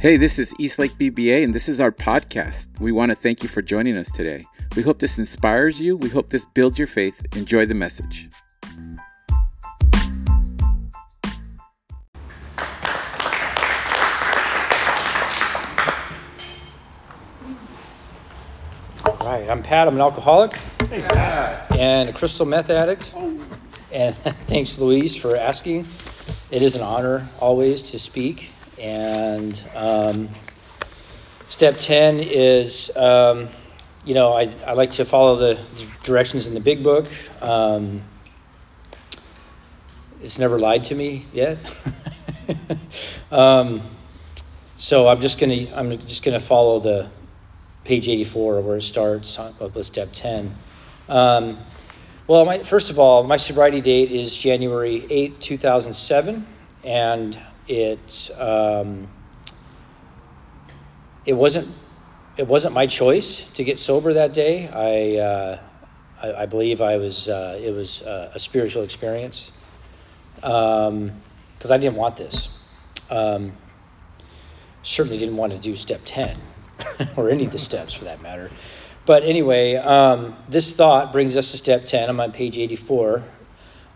Hey, this is Eastlake BBA, and this is our podcast. We want to thank you for joining us today. We hope this inspires you. We hope this builds your faith. Enjoy the message. All right, I'm Pat. I'm an alcoholic and a crystal meth addict. And thanks, Louise, for asking. It is an honor always to speak. And um, step 10 is, um, you know, I, I like to follow the directions in the big book. Um, it's never lied to me yet. um, so I'm just gonna I'm just gonna follow the page 84 where it starts with step 10. Um, well, my, first of all, my sobriety date is January 8, 2007, and it um, it wasn't it wasn't my choice to get sober that day. I uh, I, I, believe I was uh, it was uh, a spiritual experience because um, I didn't want this. Um, certainly didn't want to do step ten or any of the steps for that matter. But anyway, um, this thought brings us to step 10. I'm on page 84.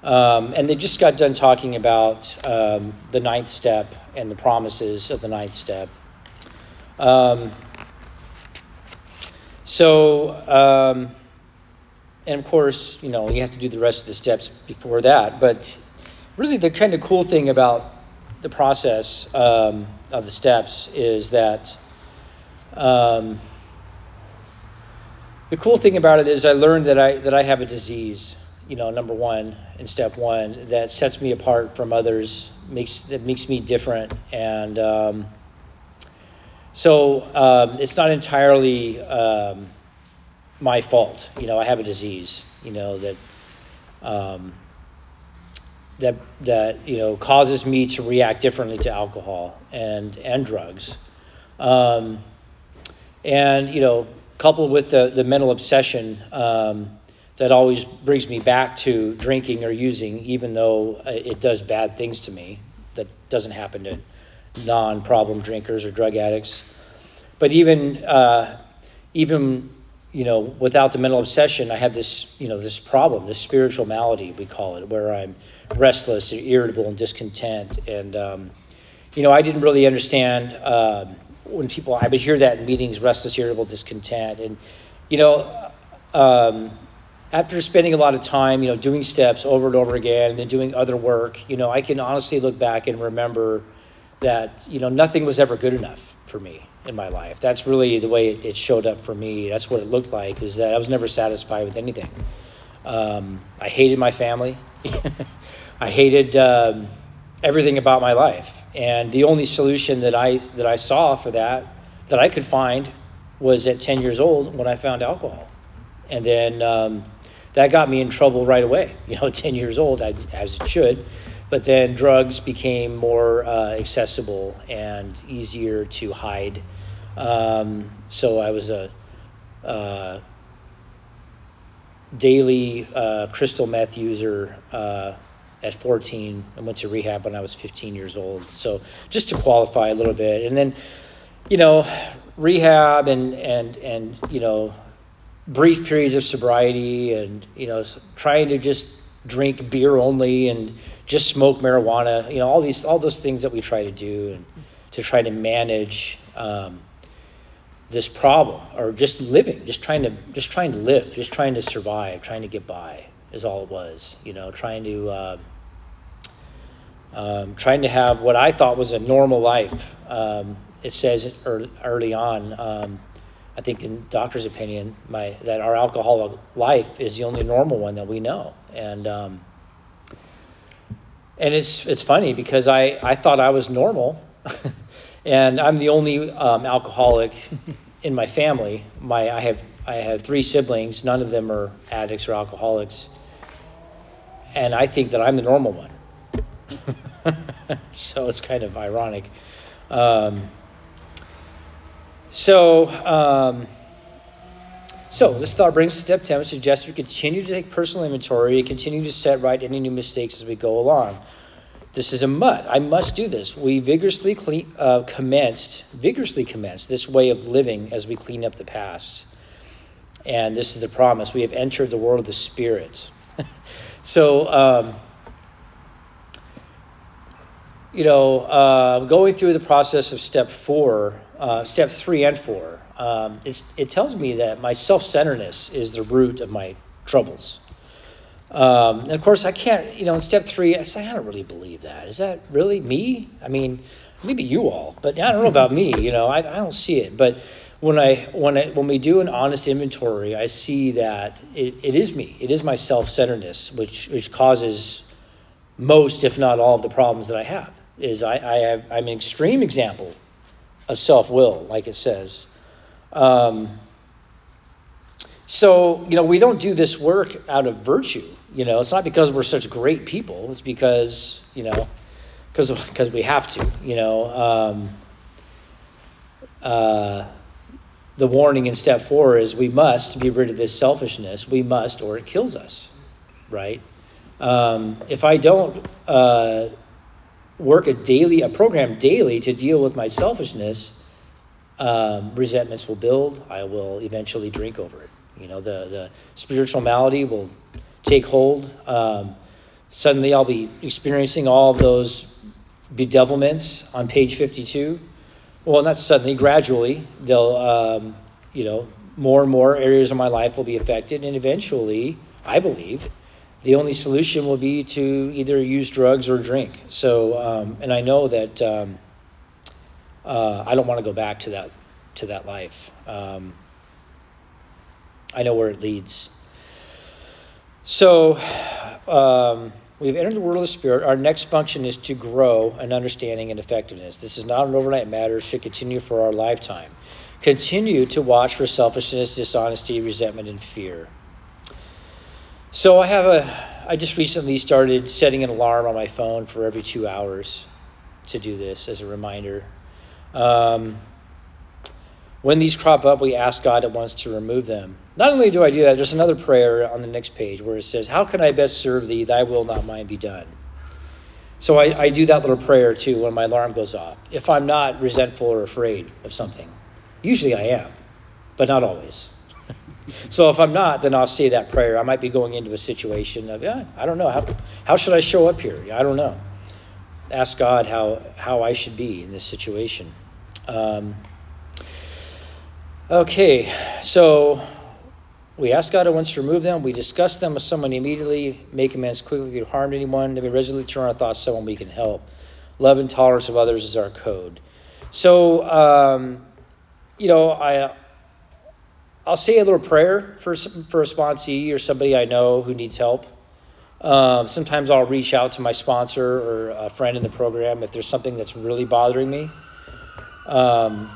Um, and they just got done talking about um, the ninth step and the promises of the ninth step. Um, so, um, and of course, you know, you have to do the rest of the steps before that. But really, the kind of cool thing about the process um, of the steps is that um, the cool thing about it is I learned that I that I have a disease. You know, number one in step one that sets me apart from others, makes that makes me different, and um, so um, it's not entirely um, my fault. You know, I have a disease. You know that um, that that you know causes me to react differently to alcohol and and drugs. Um, and you know coupled with the, the mental obsession um, that always brings me back to drinking or using even though uh, it does bad things to me. That doesn't happen to non-problem drinkers or drug addicts. But even uh, even you know without the mental obsession i have this you know this problem this spiritual malady we call it where i'm restless and irritable and discontent. And um, you know i didn't really understand um, when people I would hear that in meetings, restless, irritable, discontent, and you know, um, after spending a lot of time, you know, doing steps over and over again, and then doing other work, you know, I can honestly look back and remember that you know nothing was ever good enough for me in my life. That's really the way it, showed up for me. That's what it looked like. Is that I was never satisfied with anything. Um, I hated my family. I hated um, everything about my life. And the only solution that I that I saw for that that I could find was at 10 years old when I found alcohol, and then um, that got me in trouble right away. You know, 10 years old, as it should. But then drugs became more uh, accessible and easier to hide. Um, so I was a uh, daily uh, crystal meth user uh, at 14 and went to rehab when I was 15 years old. So just to qualify a little bit, and then, you know, rehab and and and you know, brief periods of sobriety, and you know, trying to just drink beer only and just smoke marijuana. You know, all these all those things that we try to do and to try to manage. Um, this problem or just living just trying to just trying to live just trying to survive trying to get by is all it was you know trying to uh, um, trying to have what I thought was a normal life. Um, it says early on, um, I think in doctor's opinion, my that our alcoholic life is the only normal one that we know, and um, and it's it's funny because I I thought I was normal, and I'm the only um, alcoholic in my family. My I have I have three siblings. None of them are addicts or alcoholics, and I think that I'm the normal one. so it's kind of ironic. Um, so, um, so this thought brings step 10, which suggests we continue to take personal inventory, and continue to set right any new mistakes as we go along. this is a must. I must do this. We vigorously clean, uh, commenced, vigorously commenced this way of living as we clean up the past. And this is the promise. We have entered the world of the Spirit. so, um, you know, uh, going through the process of step four, uh, step three and four, um, it tells me that my self centeredness is the root of my troubles. Um, and of course, I can't, you know, in step three, I say, I don't really believe that. Is that really me? I mean, maybe you all, but I don't know about me, you know, I, I don't see it. But when I, when I, when we do an honest inventory, I see that it, it is me. It is my self-centeredness, which, which causes most, if not all of the problems that I have is I, I have, I'm an extreme example of self-will, like it says. Um, so, you know, we don't do this work out of virtue. You know, it's not because we're such great people. It's because, you know, because because we have to. You know, um, uh, the warning in step four is we must be rid of this selfishness. We must, or it kills us, right? Um, if I don't uh, work a daily, a program daily to deal with my selfishness, um, resentments will build. I will eventually drink over it. You know, the, the spiritual malady will take hold. Um, suddenly I'll be experiencing all of those bedevilments on page 52. Well, not suddenly, gradually, they'll, um, you know, more and more areas of my life will be affected. And eventually, I believe, the only solution will be to either use drugs or drink. So, um, and I know that um, uh, I don't want to go back to that to that life. Um, I know where it leads. So, um, we've entered the world of the spirit. Our next function is to grow in understanding and effectiveness. This is not an overnight matter; it should continue for our lifetime. Continue to watch for selfishness, dishonesty, resentment, and fear. So I have a. I just recently started setting an alarm on my phone for every two hours to do this as a reminder. Um, when these crop up, we ask God at once to remove them. Not only do I do that, there's another prayer on the next page where it says, How can I best serve thee? Thy will, not mine, be done. So I, I do that little prayer too when my alarm goes off. If I'm not resentful or afraid of something, usually I am, but not always. So if I'm not, then I'll say that prayer. I might be going into a situation of, yeah, I don't know. How, how should I show up here? I don't know. Ask God how, how I should be in this situation. Um, okay, so we ask God at once to remove them. We discuss them with someone immediately, make amends quickly if harmed anyone. Then we resolutely turn our thoughts to someone we can help. Love and tolerance of others is our code. So, um, you know, I I'll say a little prayer for for a sponsee or somebody I know who needs help. Um, sometimes I'll reach out to my sponsor or a friend in the program if there's something that's really bothering me. Um,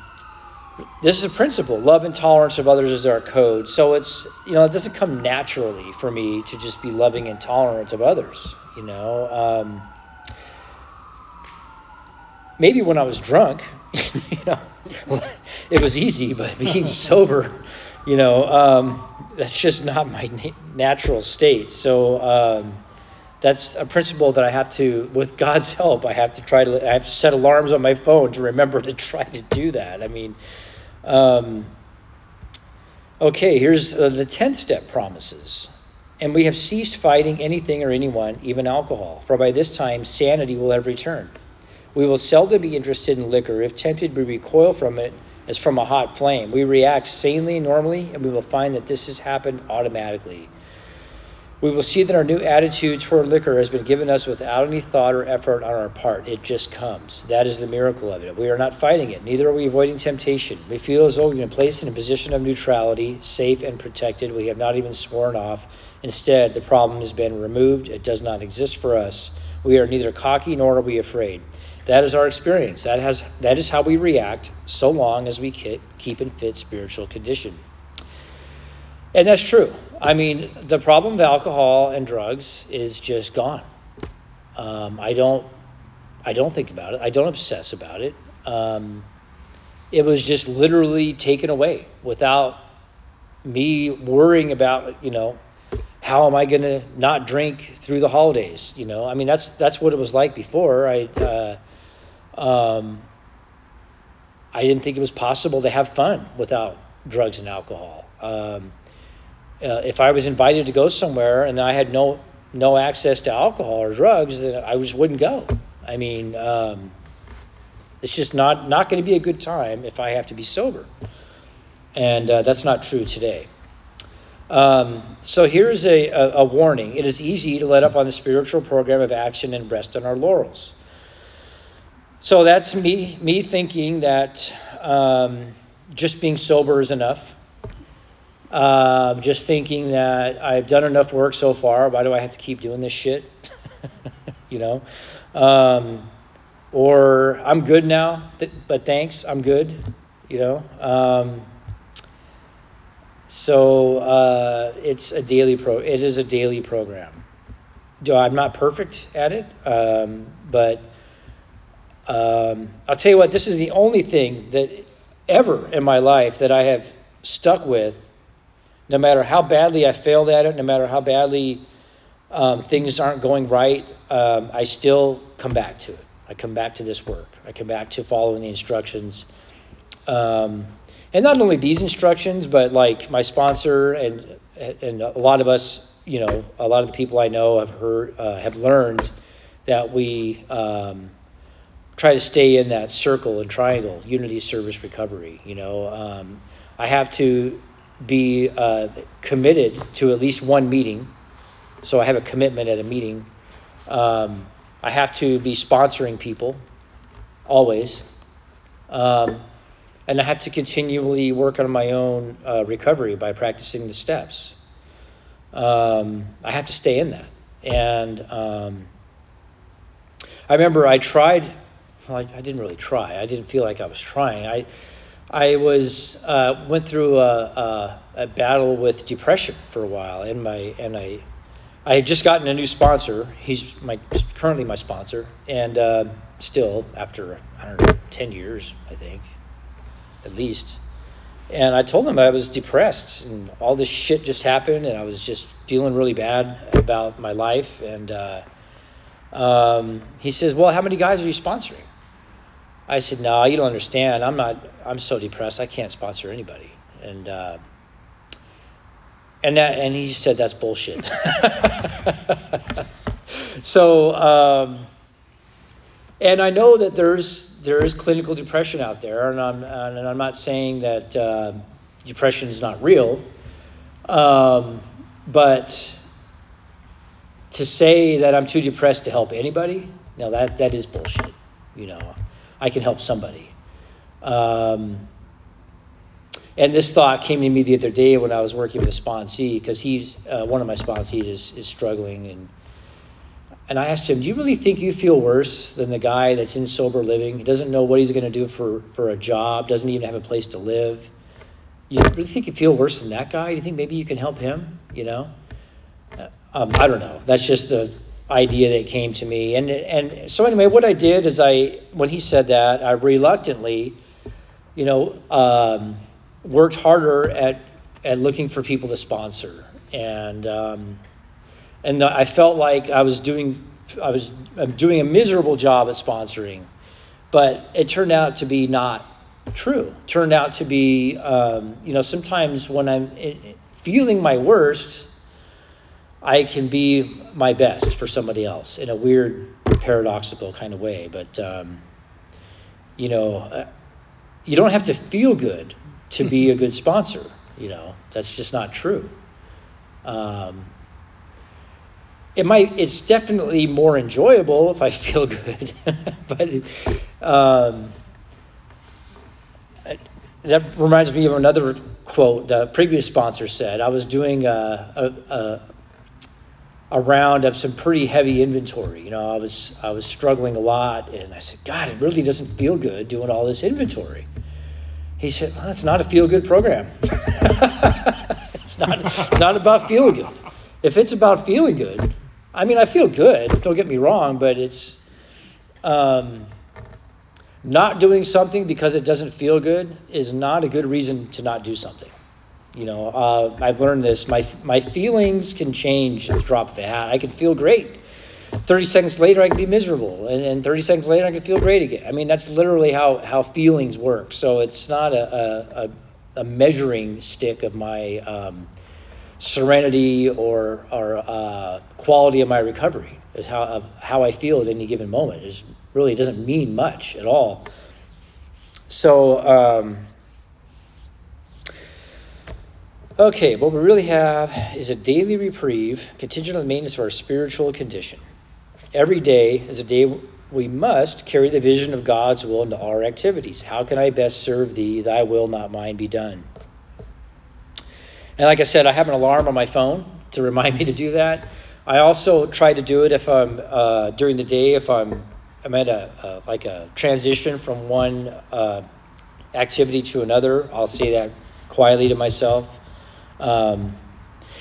this is a principle love and tolerance of others is our code so it's you know it doesn't come naturally for me to just be loving and tolerant of others you know um, maybe when i was drunk you know it was easy but being sober you know, um, that's just not my na- natural state. So um, that's a principle that I have to, with God's help, I have to try to. I have to set alarms on my phone to remember to try to do that. I mean, um, okay, here's uh, the tenth step promises. And we have ceased fighting anything or anyone, even alcohol, for by this time sanity will have returned. We will seldom be interested in liquor. If tempted, we recoil from it as from a hot flame. We react sanely normally, and we will find that this has happened automatically. We will see that our new attitude toward liquor has been given us without any thought or effort on our part. It just comes. That is the miracle of it. We are not fighting it, neither are we avoiding temptation. We feel as though we've been placed in a position of neutrality, safe and protected. We have not even sworn off. Instead, the problem has been removed. It does not exist for us. We are neither cocky nor are we afraid. That is our experience. That has that is how we react so long as we keep in fit spiritual condition. And that's true. I mean, the problem of alcohol and drugs is just gone. Um, I don't I don't think about it. I don't obsess about it. Um, it was just literally taken away without me worrying about, you know, how am I going to not drink through the holidays? You know, I mean, that's that's what it was like before. I uh, um, I didn't think it was possible to have fun without drugs and alcohol. Um, uh, if I was invited to go somewhere and I had no no access to alcohol or drugs, then I just wouldn't go. I mean, um, it's just not not going to be a good time if I have to be sober, and uh, that's not true today. Um, so here's a, a, a warning: It is easy to let up on the spiritual program of action and rest on our laurels. So that's me me thinking that um, just being sober is enough uh, just thinking that I've done enough work so far. Why do I have to keep doing this shit? you know? Um, or I'm good now, th- but thanks, I'm good. You know? Um, so uh, it's a daily pro. It is a daily program. Do I'm not perfect at it, um, but um, I'll tell you what. This is the only thing that ever in my life that I have stuck with no matter how badly I failed at it, no matter how badly um, things aren't going right, um, I still come back to it. I come back to this work. I come back to following the instructions. Um, and not only these instructions, but like my sponsor and and a lot of us, you know, a lot of the people I know have heard uh, have learned that we um, try to stay in that circle and triangle, unity, service, recovery. You know, um, I have to be uh, committed to at least one meeting. So I have a commitment at a meeting. Um, I have to be sponsoring people always. Um, and I have to continually work on my own uh, recovery by practicing the steps. Um, I have to stay in that. And um, I remember I tried, well, I, I didn't really try. I didn't feel like I was trying. I, I was uh, went through a, a, a, battle with depression for a while, and my and I I had just gotten a new sponsor. He's my currently my sponsor, and uh, still after I don't know ten years, I think, at least. And I told him I was depressed, and all this shit just happened, and I was just feeling really bad about my life. And uh, um, he says, "Well, how many guys are you sponsoring?" I said, "No, you don't understand. I'm not. I'm so depressed. I can't sponsor anybody." And uh, and that and he said that's bullshit. so um, and I know that there's there is clinical depression out there, and I'm and I'm not saying that uh, depression is not real, um, but to say that I'm too depressed to help anybody, no, that that is bullshit. You know. I can help somebody. Um, and this thought came to me the other day when I was working with a sponsee because he's uh, one of my sponsees is, is struggling and and I asked him, "Do you really think you feel worse than the guy that's in sober living? He doesn't know what he's going to do for for a job, doesn't even have a place to live. You really think you feel worse than that guy? Do you think maybe you can help him? You know? Uh, um, I don't know. That's just the idea that came to me. And, and so, anyway, what I did is I, when he said that, I reluctantly, you know, um, worked harder at, at looking for people to sponsor. And, um, and I felt like I was doing, I was I'm doing a miserable job at sponsoring. But it turned out to be not true. Turned out to be, um, you know, sometimes when I'm feeling my worst, I can be my best for somebody else in a weird, paradoxical kind of way. But, um, you know, uh, you don't have to feel good to be a good sponsor. You know, that's just not true. Um, it might, it's definitely more enjoyable if I feel good. but um, that reminds me of another quote the previous sponsor said. I was doing a, a, a a round of some pretty heavy inventory. You know, I was I was struggling a lot, and I said, God, it really doesn't feel good doing all this inventory. He said, Well, it's not a feel good program. it's not it's not about feeling good. If it's about feeling good, I mean, I feel good. Don't get me wrong, but it's um, not doing something because it doesn't feel good is not a good reason to not do something. You know, uh, I've learned this. My my feelings can change at the drop of a hat. I can feel great. 30 seconds later, I can be miserable. And, and 30 seconds later, I can feel great again. I mean, that's literally how, how feelings work. So it's not a, a, a measuring stick of my um, serenity or, or uh, quality of my recovery, is how, how I feel at any given moment. It really doesn't mean much at all. So, um, okay, what we really have is a daily reprieve contingent on the maintenance of our spiritual condition. Every day is a day we must carry the vision of God's will into our activities. How can I best serve thee? Thy will, not mine, be done. And like I said, I have an alarm on my phone to remind me to do that. I also try to do it if I'm uh, during the day, if I'm I'm at a, uh, like a transition from one uh, activity to another. I'll say that quietly to myself. Um,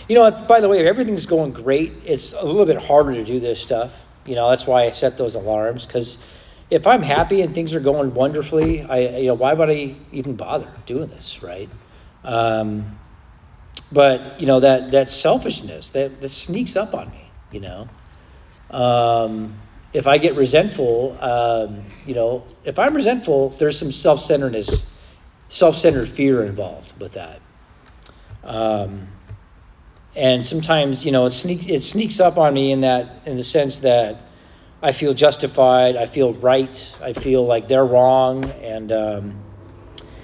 you know, by the way, if everything's going great, it's a little bit harder to do this stuff. You know, that's why I set those alarms because if I'm happy and things are going wonderfully, I you know why would I even bother doing this, right? Um, but you know that that selfishness that that sneaks up on me. You know, um, if I get resentful, um, you know, if I'm resentful, there's some self-centeredness, self-centered fear involved with that. Um, and sometimes you know it sneaks it sneaks up on me in that in the sense that I feel justified, I feel right, I feel like they're wrong, and um,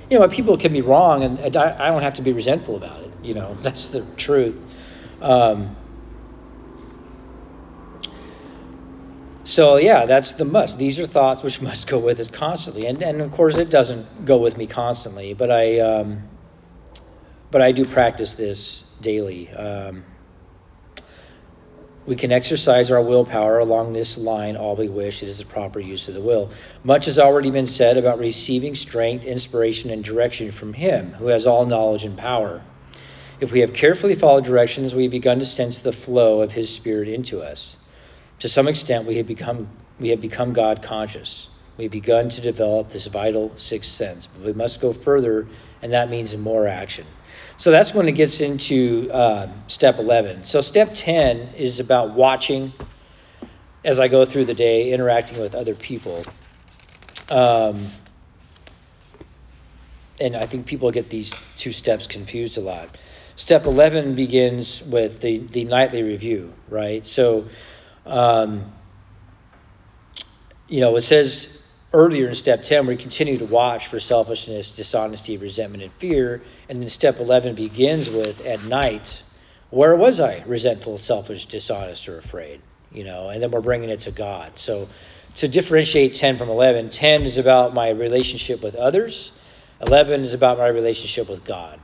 you know people can be wrong, and I, I, don't have to be resentful about it. You know that's the truth. Um, so yeah, that's the must. These are thoughts which must go with us constantly, and and of course it doesn't go with me constantly, but I um, but I do practice this daily. Um, we can exercise our willpower along this line all we wish. It is the proper use of the will. Much has already been said about receiving strength, inspiration, and direction from Him who has all knowledge and power. If we have carefully followed directions, we have begun to sense the flow of His Spirit into us. To some extent, we have become, we have become God conscious. We've begun to develop this vital sixth sense, but we must go further, and that means more action. So that's when it gets into uh, step 11. So step 10 is about watching as I go through the day, interacting with other people. Um, and I think people get these two steps confused a lot. Step 11 begins with the, the nightly review, right? So, um, you know, it says earlier in step 10 we continue to watch for selfishness dishonesty resentment and fear. And then step 11 begins with at night where was i? Resentful selfish dishonest or afraid you know? And then we're bringing it to god. So to differentiate 10 from 11 10 is about my relationship with others. 11 is about my relationship with god.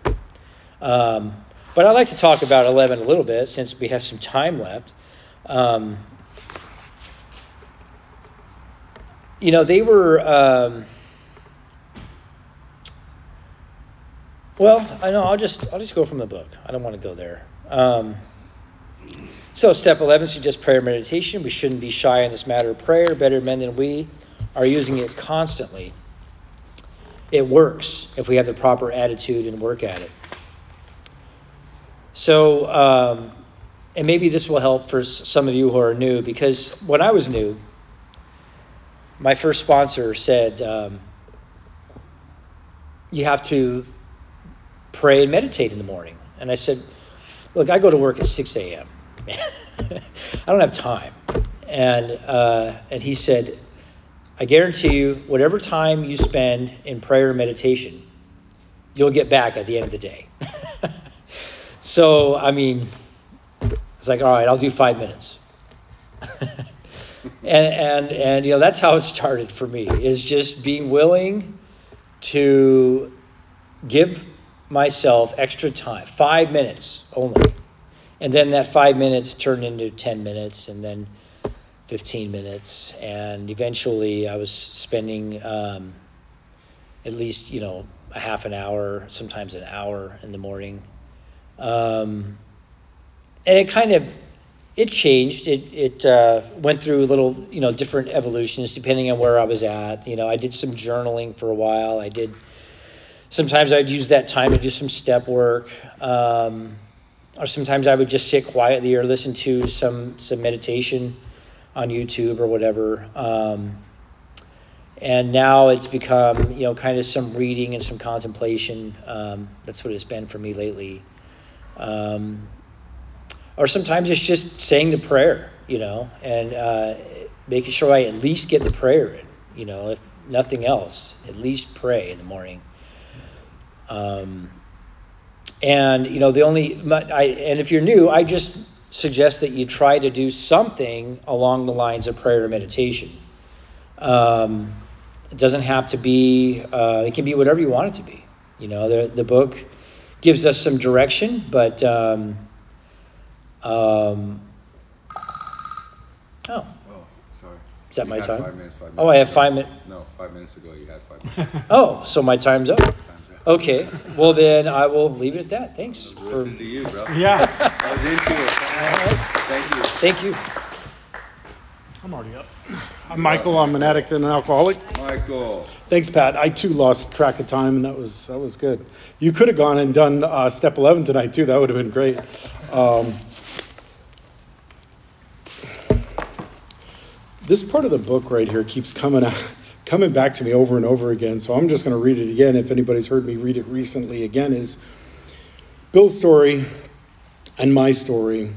Um, but i'd like to talk about 11 a little bit since we have some time left. Um, you know, they were. Um, well, I know. I'll just I'll just go from the book. I don't want to go there. Um, so, step eleven suggests prayer meditation. We shouldn't be shy in this matter of prayer. Better men than we are using it constantly. It works if we have the proper attitude and work at it. So, um, and maybe this will help for some of you who are new because when I was new, my first sponsor said, um, You have to pray and meditate in the morning. And I said, Look, I go to work at 6 a.m., I don't have time. And, uh, and he said, I guarantee you, whatever time you spend in prayer and meditation, you'll get back at the end of the day. so, I mean, it's like, all right, I'll do five minutes. and, and, and, you know, that's how it started for me, is just being willing to give myself extra time, five minutes only. And then that five minutes turned into 10 minutes and then 15 minutes. And eventually I was spending um, at least, you know, a half an hour, sometimes an hour in the morning. Um, and it kind of it changed. It it uh, went through a little you know different evolutions depending on where I was at. You know, I did some journaling for a while. I did sometimes I'd use that time to do some step work. Um, or sometimes I would just sit quietly or listen to some, some meditation on YouTube or whatever. Um, and now it's become, you know, kind of some reading and some contemplation. Um, that's what it's been for me lately. Um, or sometimes it's just saying the prayer, you know, and uh, making sure I at least get the prayer in, you know, if nothing else, at least pray in the morning. Um, and you know, the only I, and if you're new, I just suggest that you try to do something along the lines of prayer or meditation. Um, it doesn't have to be. Uh, it can be whatever you want it to be. You know, the the book gives us some direction, but um, um, oh, Oh, sorry. is that You my had time? Five minutes, five minutes. Oh, I have five minutes. No, five minutes ago you had five minutes. Oh, so my time's up. Time's up. Okay, well then I will leave it at that. Thanks. For, Listen to you, bro. Yeah, I was into it. Thank you. thank you. I'm already up. I'm Michael. I'm an addict and an alcoholic. Michael. Thanks, Pat. I too lost track of time, and that was that was good. You could have gone and done uh, step 11 tonight too. That would have been great. Um, this part of the book right here keeps coming out, coming back to me over and over again. So I'm just going to read it again. If anybody's heard me read it recently, again is Bill's story and my story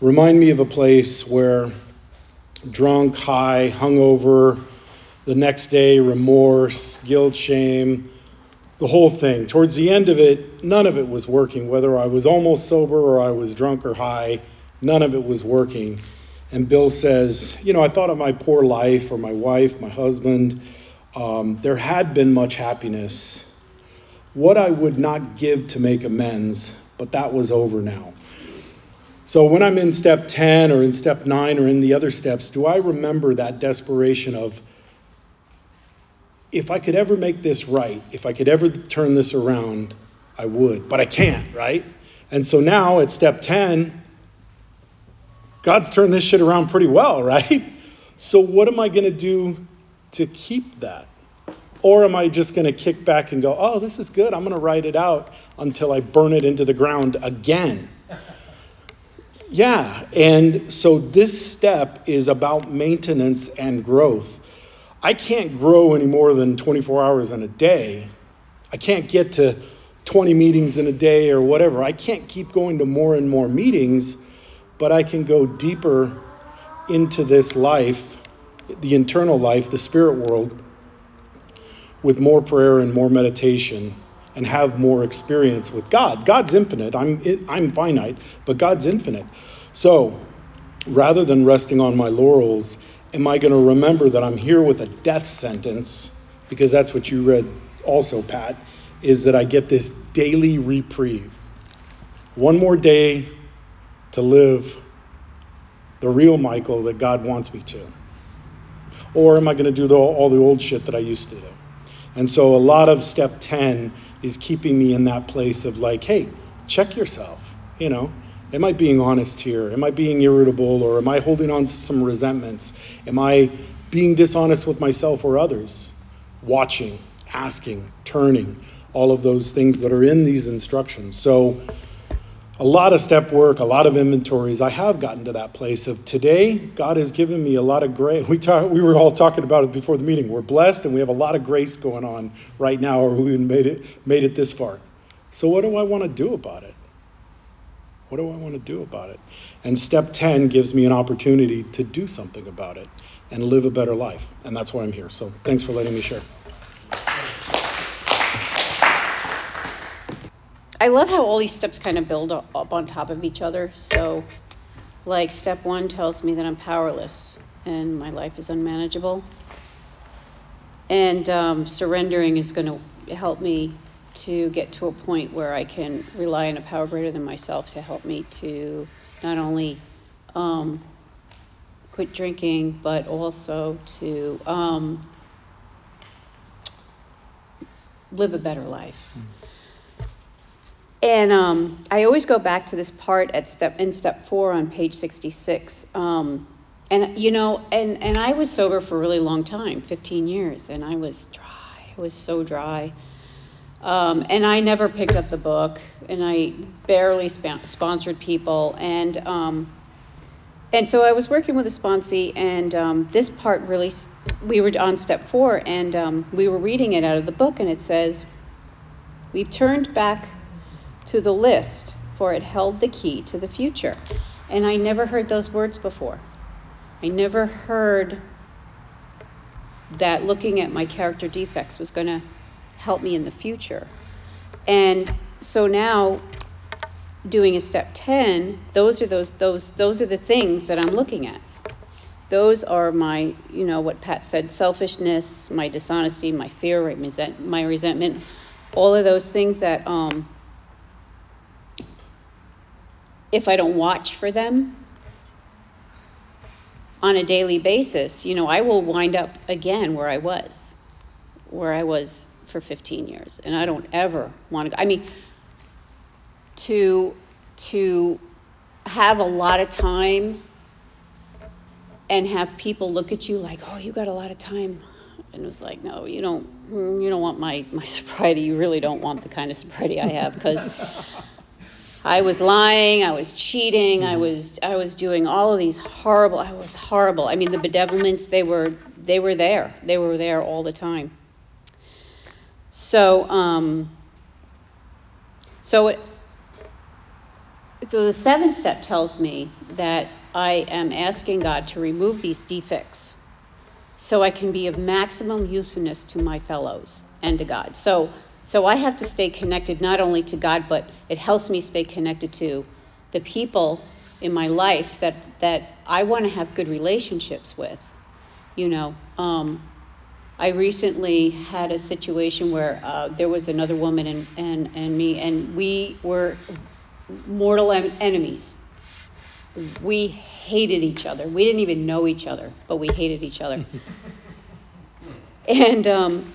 remind me of a place where drunk, high, hungover, the next day, remorse, guilt, shame, the whole thing. Towards the end of it, none of it was working. Whether I was almost sober or I was drunk or high, none of it was working. And Bill says, You know, I thought of my poor life or my wife, my husband. Um, there had been much happiness. What I would not give to make amends, but that was over now. So when I'm in step 10 or in step 9 or in the other steps, do I remember that desperation of if I could ever make this right, if I could ever turn this around, I would, but I can't, right? And so now at step 10, God's turned this shit around pretty well, right? So what am I going to do to keep that? Or am I just going to kick back and go, oh, this is good. I'm going to write it out until I burn it into the ground again? Yeah, and so this step is about maintenance and growth. I can't grow any more than 24 hours in a day. I can't get to 20 meetings in a day or whatever. I can't keep going to more and more meetings, but I can go deeper into this life, the internal life, the spirit world, with more prayer and more meditation and have more experience with God. God's infinite. I'm, I'm finite, but God's infinite. So rather than resting on my laurels, am I going to remember that I'm here with a death sentence? Because that's what you read also, Pat, is that I get this daily reprieve. One more day to live the real Michael that God wants me to. Or am I going to do the, all the old shit that I used to do? And so a lot of step 10 is keeping me in that place of like, hey, check yourself. You know, am I being honest here? Am I being irritable or am I holding on to some resentments? Am I being dishonest with myself or others? Watching, asking, turning, all of those things that are in these instructions. So, a lot of step work, a lot of inventories. I have gotten to that place of today, God has given me a lot of grace. We, talk, we were all talking about it before the meeting. We're blessed and we have a lot of grace going on right now, or we made it, made it this far. So, what do I want to do about it? What do I want to do about it? And step 10 gives me an opportunity to do something about it and live a better life. And that's why I'm here. So, thanks for letting me share. I love how all these steps kind of build up on top of each other. So, like, step one tells me that I'm powerless and my life is unmanageable. And um, surrendering is going to help me to get to a point where I can rely on a power greater than myself to help me to not only um, quit drinking, but also to um, live a better life. And um, I always go back to this part at step in step four on page 66. Um, and you know, and and I was sober for a really long time, 15 years, and I was dry. I was so dry. Um, and I never picked up the book, and I barely sp- sponsored people, and um, and so I was working with a sponsee, and um, this part really, we were on step four, and um, we were reading it out of the book, and it says, We've turned back to the list, for it held the key to the future. And I never heard those words before. I never heard that looking at my character defects was going to help me in the future. And so now, doing a step 10 those are those those those are the things that i'm looking at those are my you know what pat said selfishness my dishonesty my fear my resent- my resentment all of those things that um, if i don't watch for them on a daily basis you know i will wind up again where i was where i was for 15 years and i don't ever want to go i mean to to have a lot of time and have people look at you like, "Oh, you got a lot of time," and it was like, "No, you don't. You don't want my my sobriety. You really don't want the kind of sobriety I have because." I was lying, I was cheating, I was I was doing all of these horrible I was horrible. I mean the bedevilments they were they were there. They were there all the time. So um so it, so the seventh step tells me that I am asking God to remove these defects so I can be of maximum usefulness to my fellows and to God. So, so I have to stay connected not only to God, but it helps me stay connected to the people in my life that, that I want to have good relationships with. You know, um, I recently had a situation where uh, there was another woman and, and, and me, and we were mortal en- enemies. We hated each other. We didn't even know each other, but we hated each other. and um,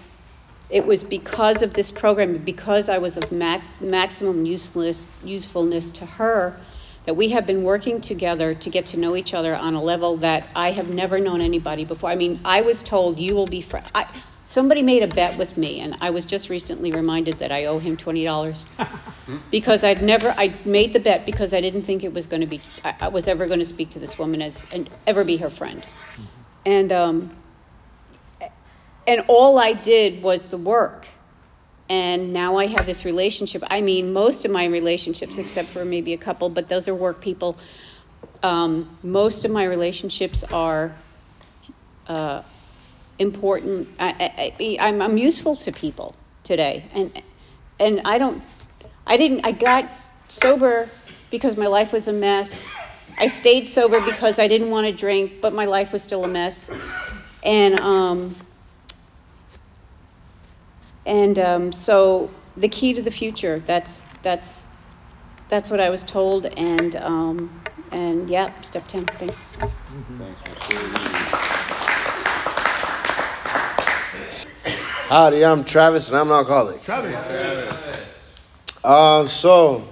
it was because of this program, because I was of mac- maximum useless, usefulness to her, that we have been working together to get to know each other on a level that I have never known anybody before. I mean, I was told you will be friends. Somebody made a bet with me, and I was just recently reminded that I owe him twenty dollars because I'd never. I made the bet because I didn't think it was going to be. I, I was ever going to speak to this woman as and ever be her friend, and um, and all I did was the work. And now I have this relationship. I mean, most of my relationships, except for maybe a couple, but those are work people. Um, most of my relationships are uh, important. I, I, I'm, I'm useful to people today, and and I don't. I didn't. I got sober because my life was a mess. I stayed sober because I didn't want to drink, but my life was still a mess, and um, and um, so the key to the future. That's that's that's what I was told, and um, and yeah, step ten. Thanks. Howdy, I'm Travis and I'm an alcoholic. Travis. Um, so,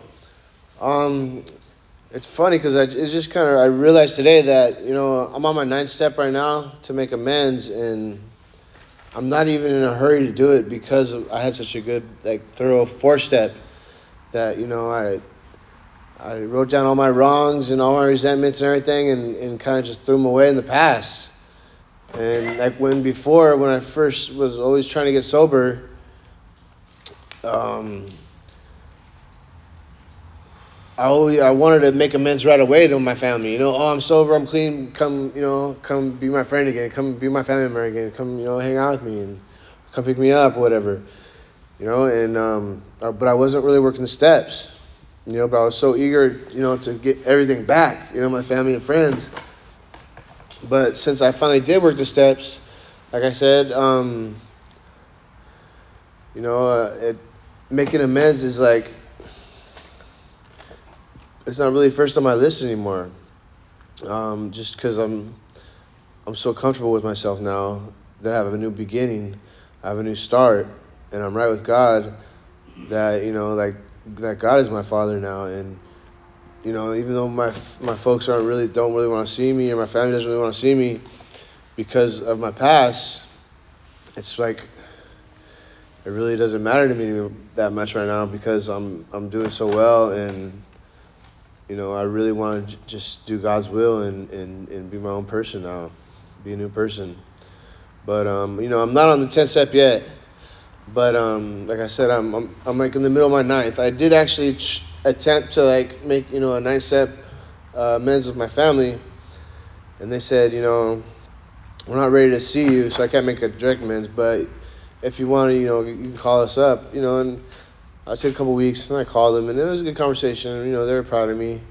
um, it's funny because I it's just kind of I realized today that you know I'm on my ninth step right now to make amends and I'm not even in a hurry to do it because I had such a good like thorough four step that you know I I wrote down all my wrongs and all my resentments and everything and, and kind of just threw them away in the past. And like when before, when I first was always trying to get sober, um, I always I wanted to make amends right away to my family. You know, oh, I'm sober, I'm clean. Come, you know, come be my friend again. Come be my family member again. Come, you know, hang out with me and come pick me up, whatever. You know, and um, uh, but I wasn't really working the steps. You know, but I was so eager, you know, to get everything back. You know, my family and friends. But since I finally did work the steps, like I said, um, you know, uh, it, making amends is like it's not really first on my list anymore. Um, just because I'm I'm so comfortable with myself now that I have a new beginning, I have a new start, and I'm right with God. That you know, like that God is my Father now, and you know, even though my my folks aren't really don't really want to see me, or my family doesn't really want to see me because of my past, it's like it really doesn't matter to me that much right now because I'm I'm doing so well and you know I really want to j- just do God's will and, and, and be my own person now, be a new person. But um, you know I'm not on the 10th step yet. But um, like I said, I'm, I'm I'm like in the middle of my ninth. I did actually ch- attempt to like make you know a nine step uh, amends with my family, and they said you know we're not ready to see you, so I can't make a direct amends. But if you want to, you know, you can call us up, you know. And I said a couple weeks, and I called them, and it was a good conversation. You know, they were proud of me,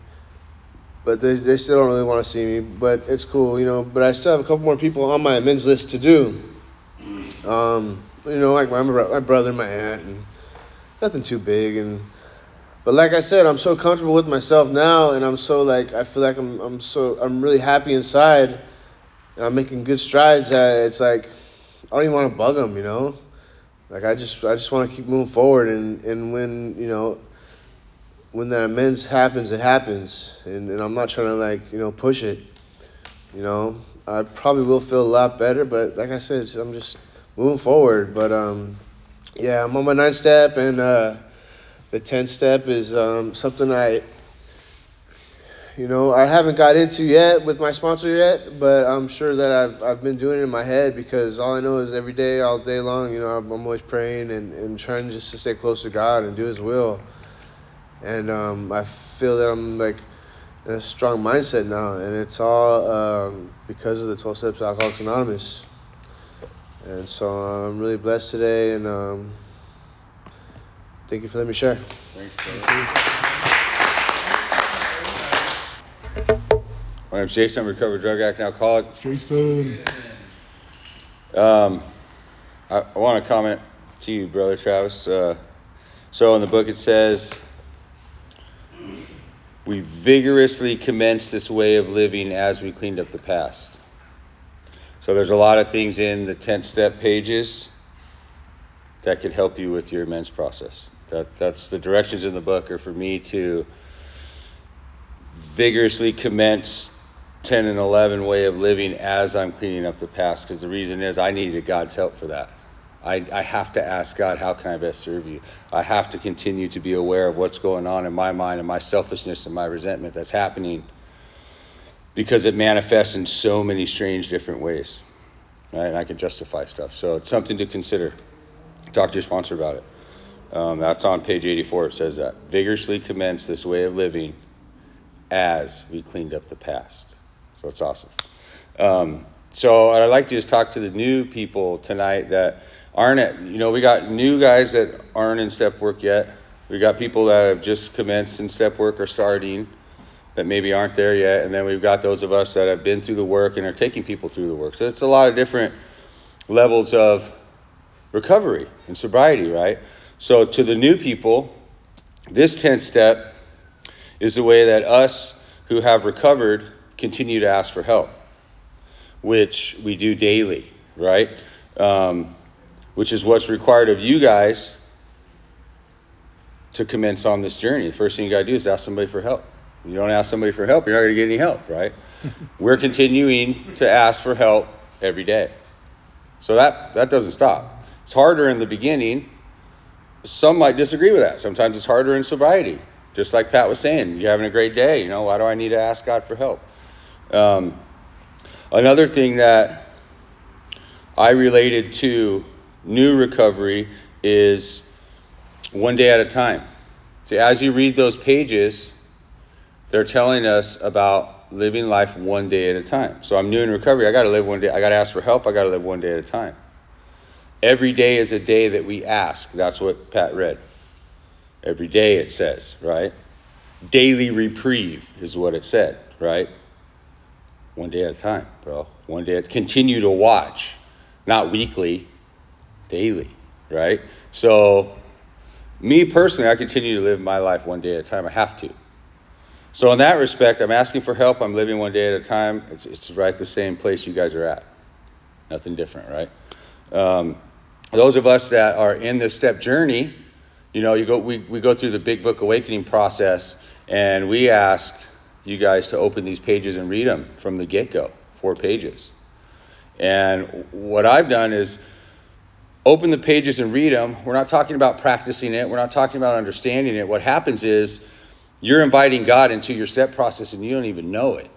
but they they still don't really want to see me. But it's cool, you know. But I still have a couple more people on my amends list to do. Um, you know, like my my brother, my aunt, and nothing too big, and. But like I said, I'm so comfortable with myself now, and I'm so like I feel like I'm I'm so I'm really happy inside. And I'm making good strides. That it's like I don't even want to bug them, you know. Like I just I just want to keep moving forward, and and when you know when that amends happens, it happens, and and I'm not trying to like you know push it. You know, I probably will feel a lot better, but like I said, I'm just moving forward. But um, yeah, I'm on my ninth step, and uh, the tenth step is um, something I you know, I haven't got into yet with my sponsor yet, but I'm sure that I've I've been doing it in my head because all I know is every day, all day long, you know, I'm, I'm always praying and, and trying just to stay close to God and do His will. And um, I feel that I'm like in a strong mindset now, and it's all um, because of the 12 Steps to Alcoholics Anonymous. And so I'm really blessed today, and um, thank you for letting me share. My name's Jason, I'm a recovered drug addict and alcoholic. Jason. Um, I, I want to comment to you, brother Travis. Uh, so in the book it says, we vigorously commenced this way of living as we cleaned up the past. So there's a lot of things in the 10 step pages that could help you with your amends process. That, that's the directions in the book are for me to vigorously commence 10 and 11 way of living as I'm cleaning up the past because the reason is I needed God's help for that. I, I have to ask God, how can I best serve you? I have to continue to be aware of what's going on in my mind and my selfishness and my resentment that's happening because it manifests in so many strange different ways. Right? And I can justify stuff. So it's something to consider. Talk to your sponsor about it. Um, that's on page 84. It says that. Vigorously commence this way of living as we cleaned up the past. So it's awesome. Um, so I'd like to just talk to the new people tonight that aren't at, you know, we got new guys that aren't in step work yet. We got people that have just commenced in step work or starting that maybe aren't there yet. And then we've got those of us that have been through the work and are taking people through the work. So it's a lot of different levels of recovery and sobriety, right? So to the new people, this 10th step is the way that us who have recovered continue to ask for help, which we do daily, right? Um, which is what's required of you guys to commence on this journey. The first thing you got to do is ask somebody for help. If you don't ask somebody for help, you're not going to get any help, right? We're continuing to ask for help every day. So that, that doesn't stop. It's harder in the beginning. Some might disagree with that. Sometimes it's harder in sobriety. Just like Pat was saying, you're having a great day. You know, why do I need to ask God for help? Um, another thing that I related to new recovery is one day at a time. See, as you read those pages, they're telling us about living life one day at a time. So I'm new in recovery. I got to live one day. I got to ask for help. I got to live one day at a time. Every day is a day that we ask. That's what Pat read. Every day it says, right? Daily reprieve is what it said, right? One day at a time, bro. One day. At, continue to watch, not weekly, daily, right? So, me personally, I continue to live my life one day at a time. I have to. So, in that respect, I'm asking for help. I'm living one day at a time. It's, it's right the same place you guys are at. Nothing different, right? Um, those of us that are in this step journey, you know, you go, we, we go through the Big Book Awakening process, and we ask you guys to open these pages and read them from the get go, four pages. And what I've done is open the pages and read them. We're not talking about practicing it, we're not talking about understanding it. What happens is you're inviting God into your step process and you don't even know it.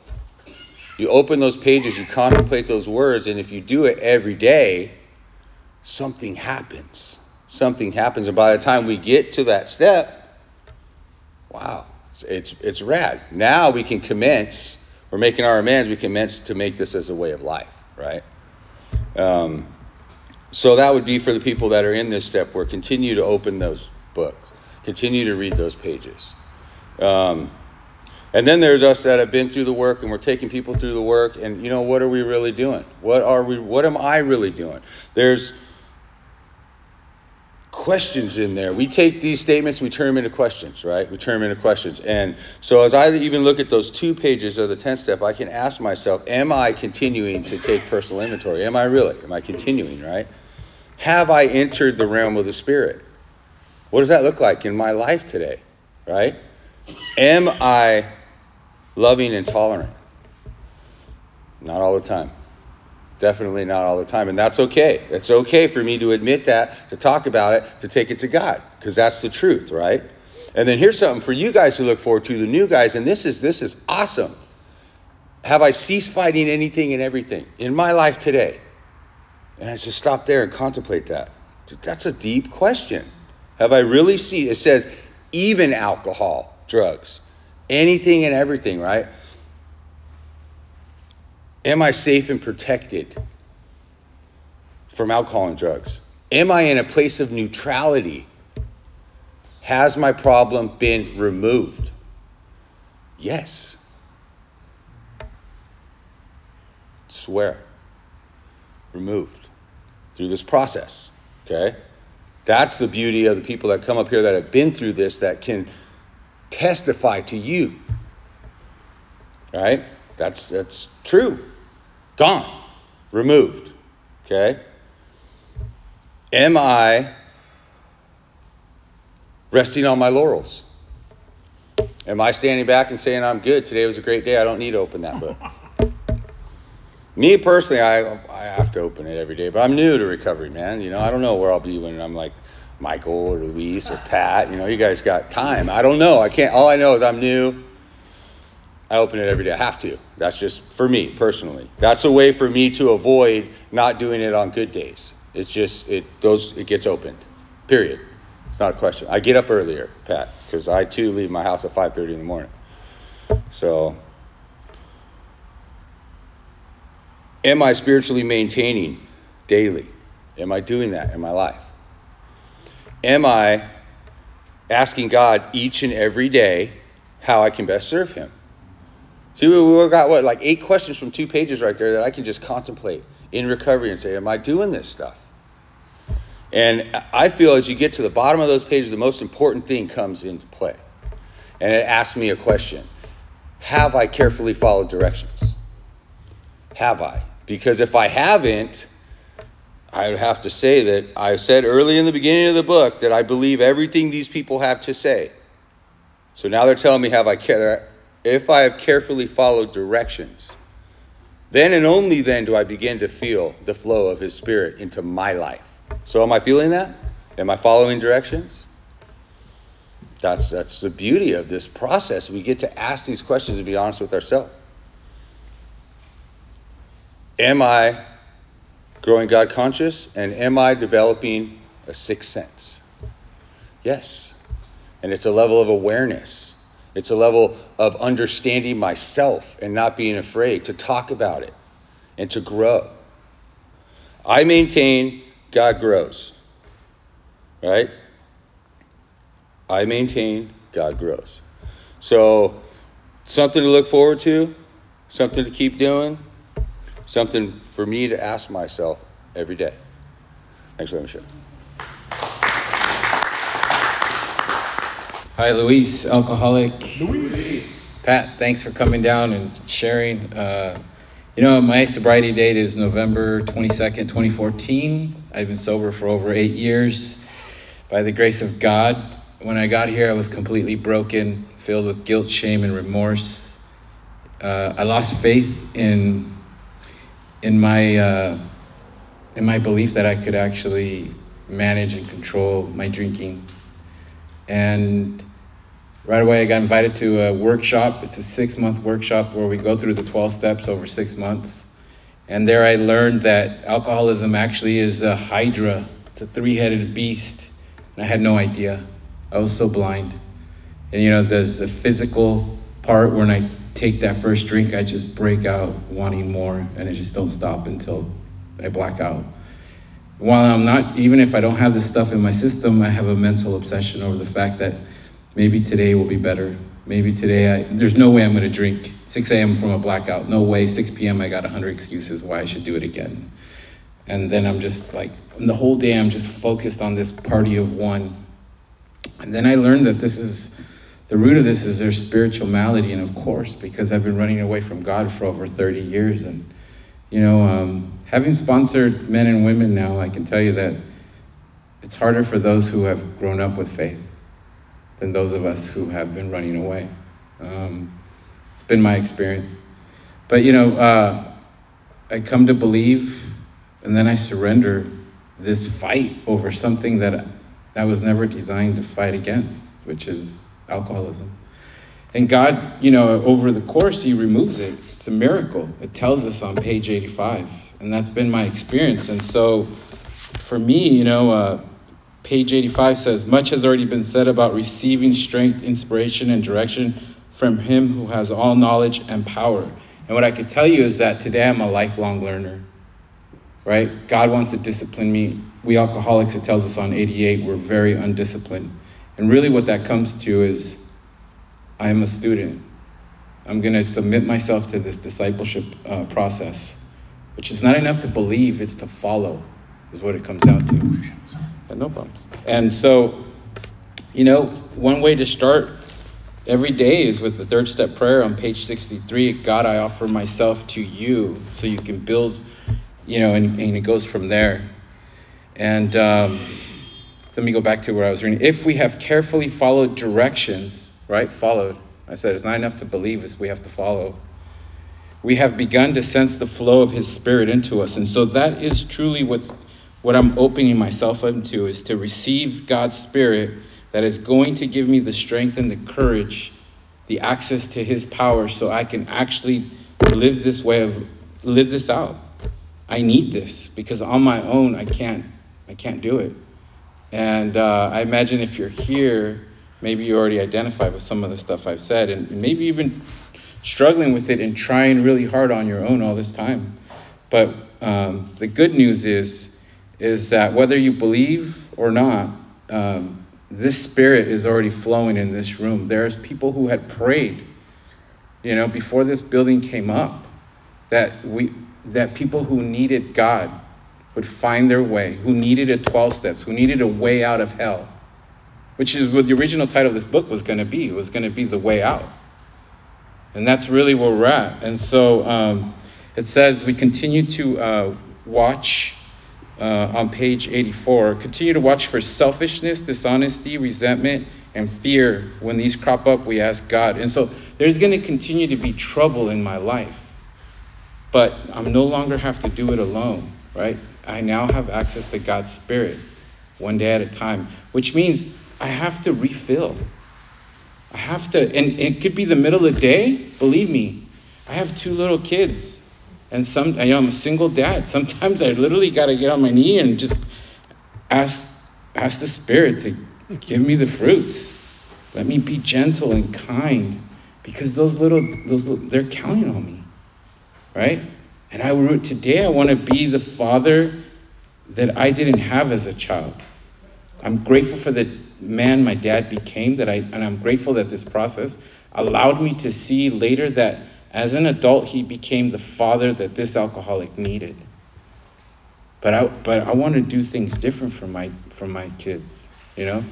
You open those pages, you contemplate those words, and if you do it every day, something happens. Something happens. And by the time we get to that step, wow, it's, it's, it's rad. Now we can commence, we're making our amends, we commence to make this as a way of life, right? Um, so that would be for the people that are in this step where continue to open those books, continue to read those pages. Um, and then there's us that have been through the work and we're taking people through the work and you know what are we really doing? What are we what am I really doing? There's questions in there. We take these statements, we turn them into questions, right? We turn them into questions. And so as I even look at those two pages of the 10 step, I can ask myself, am I continuing to take personal inventory? Am I really? Am I continuing, right? Have I entered the realm of the spirit? What does that look like in my life today, right? Am I loving and tolerant? Not all the time. Definitely not all the time. And that's okay. It's okay for me to admit that, to talk about it, to take it to God, because that's the truth, right? And then here's something for you guys to look forward to, the new guys, and this is this is awesome. Have I ceased fighting anything and everything in my life today? And I just stop there and contemplate that. That's a deep question. Have I really seen it says even alcohol, drugs, anything and everything, right? Am I safe and protected from alcohol and drugs? Am I in a place of neutrality? Has my problem been removed? Yes. Swear. Removed through this process. Okay? That's the beauty of the people that come up here that have been through this that can testify to you. Right? That's that's true. Gone. Removed. Okay? Am I resting on my laurels? Am I standing back and saying, I'm good, today was a great day, I don't need to open that book? Me personally, I, I have to open it every day, but I'm new to recovery, man. You know, I don't know where I'll be when I'm like Michael or Luis or Pat. You know, you guys got time. I don't know. I can't, all I know is I'm new. I open it every day. I have to. That's just for me personally. That's a way for me to avoid not doing it on good days. It's just it those it gets opened. Period. It's not a question. I get up earlier, Pat, because I too leave my house at 5:30 in the morning. So, am I spiritually maintaining daily? Am I doing that in my life? Am I asking God each and every day how I can best serve Him? See, we got what, like eight questions from two pages right there that I can just contemplate in recovery and say, Am I doing this stuff? And I feel as you get to the bottom of those pages, the most important thing comes into play. And it asks me a question Have I carefully followed directions? Have I? Because if I haven't, I would have to say that I said early in the beginning of the book that I believe everything these people have to say. So now they're telling me, have I care? If I have carefully followed directions, then and only then do I begin to feel the flow of His Spirit into my life. So, am I feeling that? Am I following directions? That's, that's the beauty of this process. We get to ask these questions and be honest with ourselves. Am I growing God conscious? And am I developing a sixth sense? Yes. And it's a level of awareness it's a level of understanding myself and not being afraid to talk about it and to grow. I maintain, God grows. Right? I maintain, God grows. So, something to look forward to, something to keep doing, something for me to ask myself every day. Thanks very much. Hi, Luis, alcoholic. Luis. Pat, thanks for coming down and sharing. Uh, you know, my sobriety date is November 22nd, 2014. I've been sober for over eight years. By the grace of God, when I got here, I was completely broken, filled with guilt, shame, and remorse. Uh, I lost faith in, in my, uh, in my belief that I could actually manage and control my drinking. And right away, I got invited to a workshop. It's a six month workshop where we go through the 12 steps over six months. And there I learned that alcoholism actually is a hydra, it's a three headed beast. And I had no idea. I was so blind. And you know, there's a physical part when I take that first drink, I just break out wanting more, and I just don't stop until I black out. While I'm not, even if I don't have this stuff in my system, I have a mental obsession over the fact that maybe today will be better. Maybe today, I, there's no way I'm gonna drink 6 a.m. from a blackout. No way, 6 p.m. I got 100 excuses why I should do it again. And then I'm just like, the whole day I'm just focused on this party of one. And then I learned that this is, the root of this is their spiritual malady. And of course, because I've been running away from God for over 30 years. And, you know, um, having sponsored men and women now, I can tell you that it's harder for those who have grown up with faith than those of us who have been running away. Um, it's been my experience. But, you know, uh, I come to believe and then I surrender this fight over something that I was never designed to fight against, which is alcoholism. And God, you know, over the course, He removes it. It's a miracle. It tells us on page 85. And that's been my experience. And so for me, you know, uh, page 85 says, Much has already been said about receiving strength, inspiration, and direction from Him who has all knowledge and power. And what I can tell you is that today I'm a lifelong learner, right? God wants to discipline me. We alcoholics, it tells us on 88, we're very undisciplined. And really, what that comes to is I am a student. I'm going to submit myself to this discipleship uh, process, which is not enough to believe, it's to follow, is what it comes down to. Yeah, no problems. And so, you know, one way to start every day is with the third step prayer on page 63 God, I offer myself to you so you can build, you know, and, and it goes from there. And um, let me go back to where I was reading. If we have carefully followed directions, right? Followed. I said it's not enough to believe, it's we have to follow. We have begun to sense the flow of his spirit into us. And so that is truly what's what I'm opening myself up to is to receive God's spirit that is going to give me the strength and the courage, the access to his power so I can actually live this way of live this out. I need this because on my own I can't I can't do it. And uh, I imagine if you're here, maybe you already identified with some of the stuff I've said, and maybe even struggling with it and trying really hard on your own all this time. But um, the good news is, is that whether you believe or not, um, this spirit is already flowing in this room. There's people who had prayed, you know, before this building came up, that we that people who needed God would find their way, who needed a 12 steps, who needed a way out of hell, which is what the original title of this book was going to be. It was going to be The Way Out. And that's really where we're at. And so um, it says we continue to uh, watch uh, on page 84 continue to watch for selfishness, dishonesty, resentment, and fear. When these crop up, we ask God. And so there's going to continue to be trouble in my life. But I'm no longer have to do it alone, right? I now have access to God's Spirit one day at a time, which means I have to refill. I have to, and it could be the middle of the day. Believe me, I have two little kids, and some, you know, I'm a single dad. Sometimes I literally got to get on my knee and just ask, ask the Spirit to give me the fruits. Let me be gentle and kind, because those little, those, they're counting on me, right? And I today I want to be the father that I didn't have as a child. I'm grateful for the man my dad became that I and I'm grateful that this process allowed me to see later that as an adult he became the father that this alcoholic needed. But I but I want to do things different for my for my kids, you know?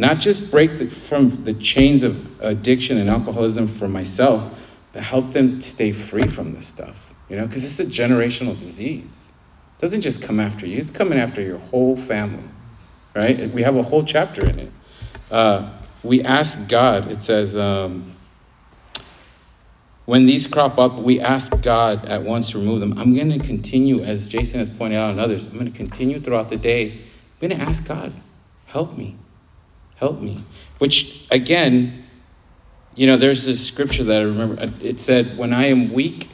Not just break the, from the chains of addiction and alcoholism for myself, but help them stay free from this stuff, you know, because it's a generational disease. It doesn't just come after you, it's coming after your whole family right? We have a whole chapter in it. Uh, we ask God, it says, um, when these crop up, we ask God at once to remove them. I'm going to continue, as Jason has pointed out and others, I'm going to continue throughout the day. I'm going to ask God, help me, help me. Which, again, you know, there's this scripture that I remember. Uh, it said, When I am weak,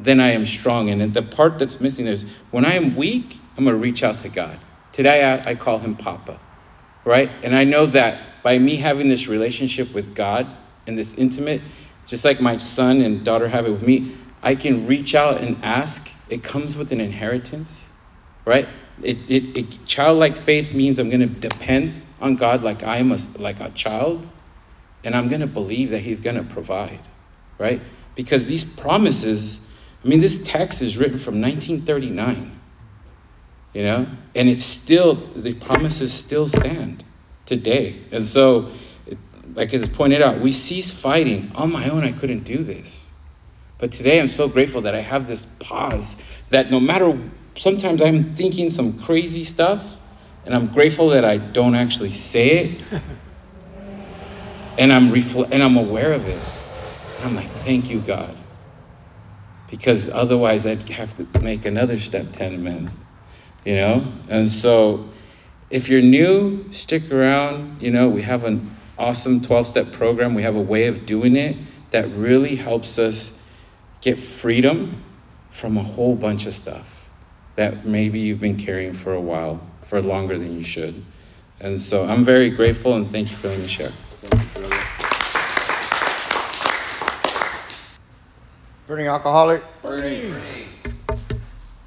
then I am strong. And the part that's missing is when I am weak, I'm going to reach out to God. Today, I, I call him Papa, right? And I know that by me having this relationship with God and this intimate, just like my son and daughter have it with me, I can reach out and ask. It comes with an inheritance, right? It, it, it childlike faith means I'm going to depend on God like I am a, like a child, and I'm going to believe that He's going to provide, right? Because these promises, I mean, this text is written from 1939, you know, and it's still the promises still stand today, and so like it's pointed out, we cease fighting. On my own, I couldn't do this. But today, I'm so grateful that I have this pause that no matter, sometimes I'm thinking some crazy stuff, and I'm grateful that I don't actually say it. and I'm refl- and I'm aware of it. And I'm like, thank you, God. Because otherwise I'd have to make another step 10 amends. You know? And so if you're new, stick around. You know, we have an awesome 12 step program. We have a way of doing it that really helps us get freedom from a whole bunch of stuff that maybe you've been carrying for a while, for longer than you should. And so I'm very grateful and thank you for letting me share. Bernie alcoholic. Bernie.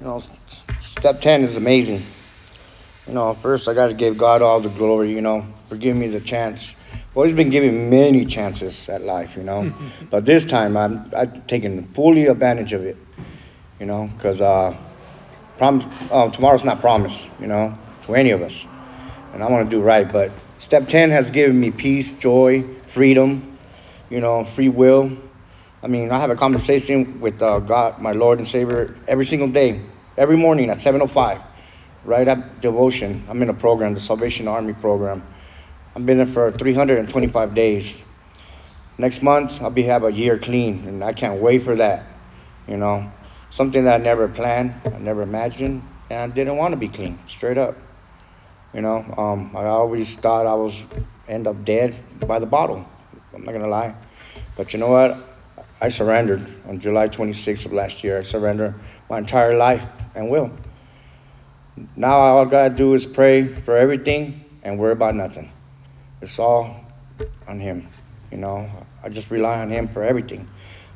You know, step 10 is amazing. You know, first I got to give God all the glory, you know, for giving me the chance well, he's been giving many chances at life, you know. but this time, I'm, I'm taking fully advantage of it, you know, because uh, prom- uh, tomorrow's not promised, you know, to any of us. And I want to do right. But step 10 has given me peace, joy, freedom, you know, free will. I mean, I have a conversation with uh, God, my Lord and Savior, every single day, every morning at 7.05, right at devotion. I'm in a program, the Salvation Army program I've been there for 325 days. Next month, I'll be have a year clean, and I can't wait for that. You know, something that I never planned, I never imagined, and I didn't want to be clean, straight up. You know, um, I always thought I was end up dead by the bottle. I'm not gonna lie, but you know what? I surrendered on July 26th of last year. I surrendered my entire life and will. Now all I gotta do is pray for everything and worry about nothing. It's all on Him. You know, I just rely on Him for everything.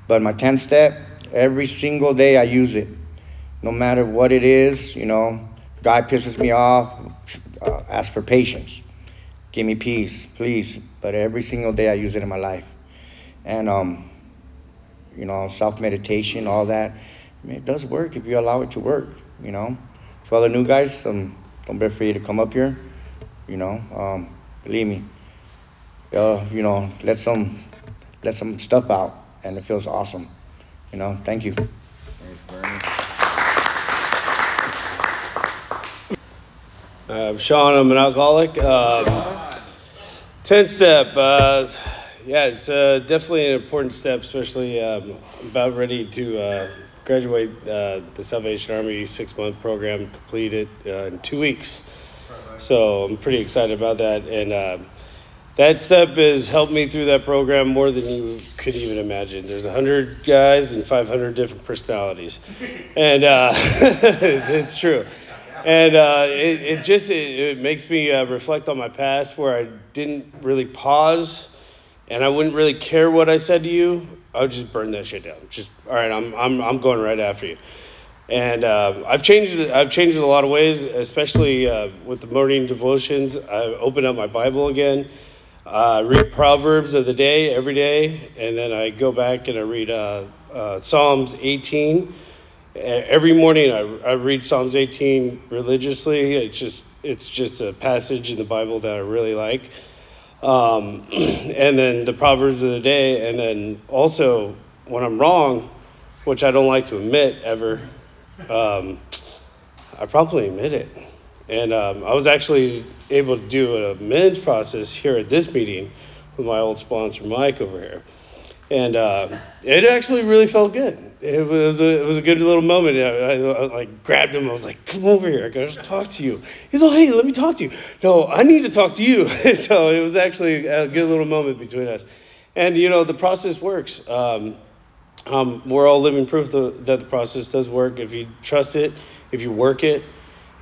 But my 10 step, every single day I use it. No matter what it is, you know, guy pisses me off, uh, ask for patience. Give me peace, please. But every single day I use it in my life. And, um, you know, self meditation, all that. I mean, it does work if you allow it to work, you know. All the new guys, um, don't be afraid to come up here, you know. Um, believe me, uh, you know, let some let some stuff out, and it feels awesome. You know, thank you. Uh, Sean, I'm an alcoholic. Um, 10 step. Uh, yeah, it's uh, definitely an important step, especially um, about ready to uh, graduate uh, the Salvation Army six month program, complete it uh, in two weeks. So I'm pretty excited about that. And uh, that step has helped me through that program more than you could even imagine. There's 100 guys and 500 different personalities. And uh, it's, it's, true. And uh, it, it, just it, it makes me uh, reflect on my past where I didn't really pause and I wouldn't really care what I said to you. I would just burn that shit down. Just, all right, I'm, I'm, I'm going right after you. And uh, I've changed. I've changed in a lot of ways, especially uh, with the morning devotions. I opened up my Bible again uh, read Proverbs of the day every day, and then I go back and I read uh, uh, Psalms 18. Every morning I, I read Psalms 18 religiously. It's just it's just a passage in the Bible that I really like. Um, and then the Proverbs of the day, and then also when I'm wrong, which I don't like to admit ever, um, I probably admit it. And um, I was actually able to do a men's process here at this meeting with my old sponsor, Mike, over here. and uh, it actually really felt good. It was a, it was a good little moment. I, I, I like grabbed him. I was like, "Come over here. I gotta talk to you." He's like, "Hey, let me talk to you." No, I need to talk to you. so it was actually a good little moment between us, and you know the process works. Um, um, we're all living proof that the process does work if you trust it, if you work it,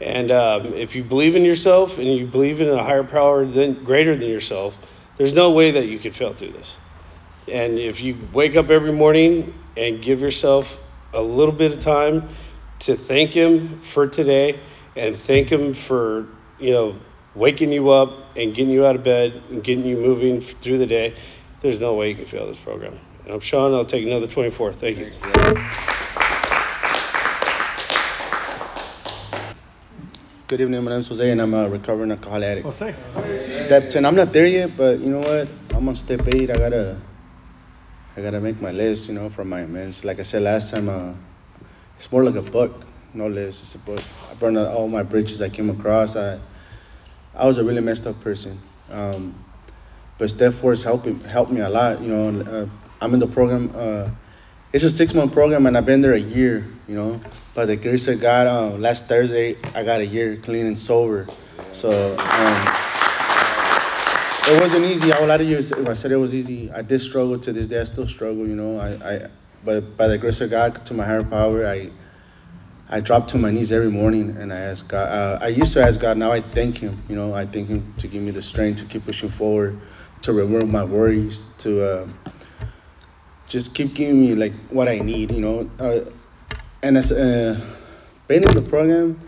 and um, if you believe in yourself and you believe in a higher power than greater than yourself. There's no way that you could fail through this. And if you wake up every morning and give yourself a little bit of time to thank Him for today and thank Him for, you know, waking you up and getting you out of bed and getting you moving through the day, there's no way you can fail this program. And I'm Sean. I'll take another 24. Thank you. Good evening, my name's Jose and I'm a recovering alcoholic addict. Step 10, I'm not there yet, but you know what? I'm on step 8. I gotta I gotta make my list, you know, for my amends. Like I said last time, uh, it's more like a book, no list, it's a book. I burned out all my bridges I came across. I I was a really messed up person. Um, but step 4 is helping helped me a lot, you know. Uh, I'm in the program uh, it's a six month program and I've been there a year, you know. By the grace of God, uh, last Thursday I got a year clean and sober. So um, it wasn't easy. A lot of you, I said it was easy. I did struggle to this day. I still struggle, you know. I, I but by the grace of God, to my higher power, I I drop to my knees every morning and I ask God. Uh, I used to ask God. Now I thank Him. You know, I thank Him to give me the strength to keep pushing forward, to remove my worries, to. Uh, just keep giving me like what I need, you know. Uh, and as uh, being in the program,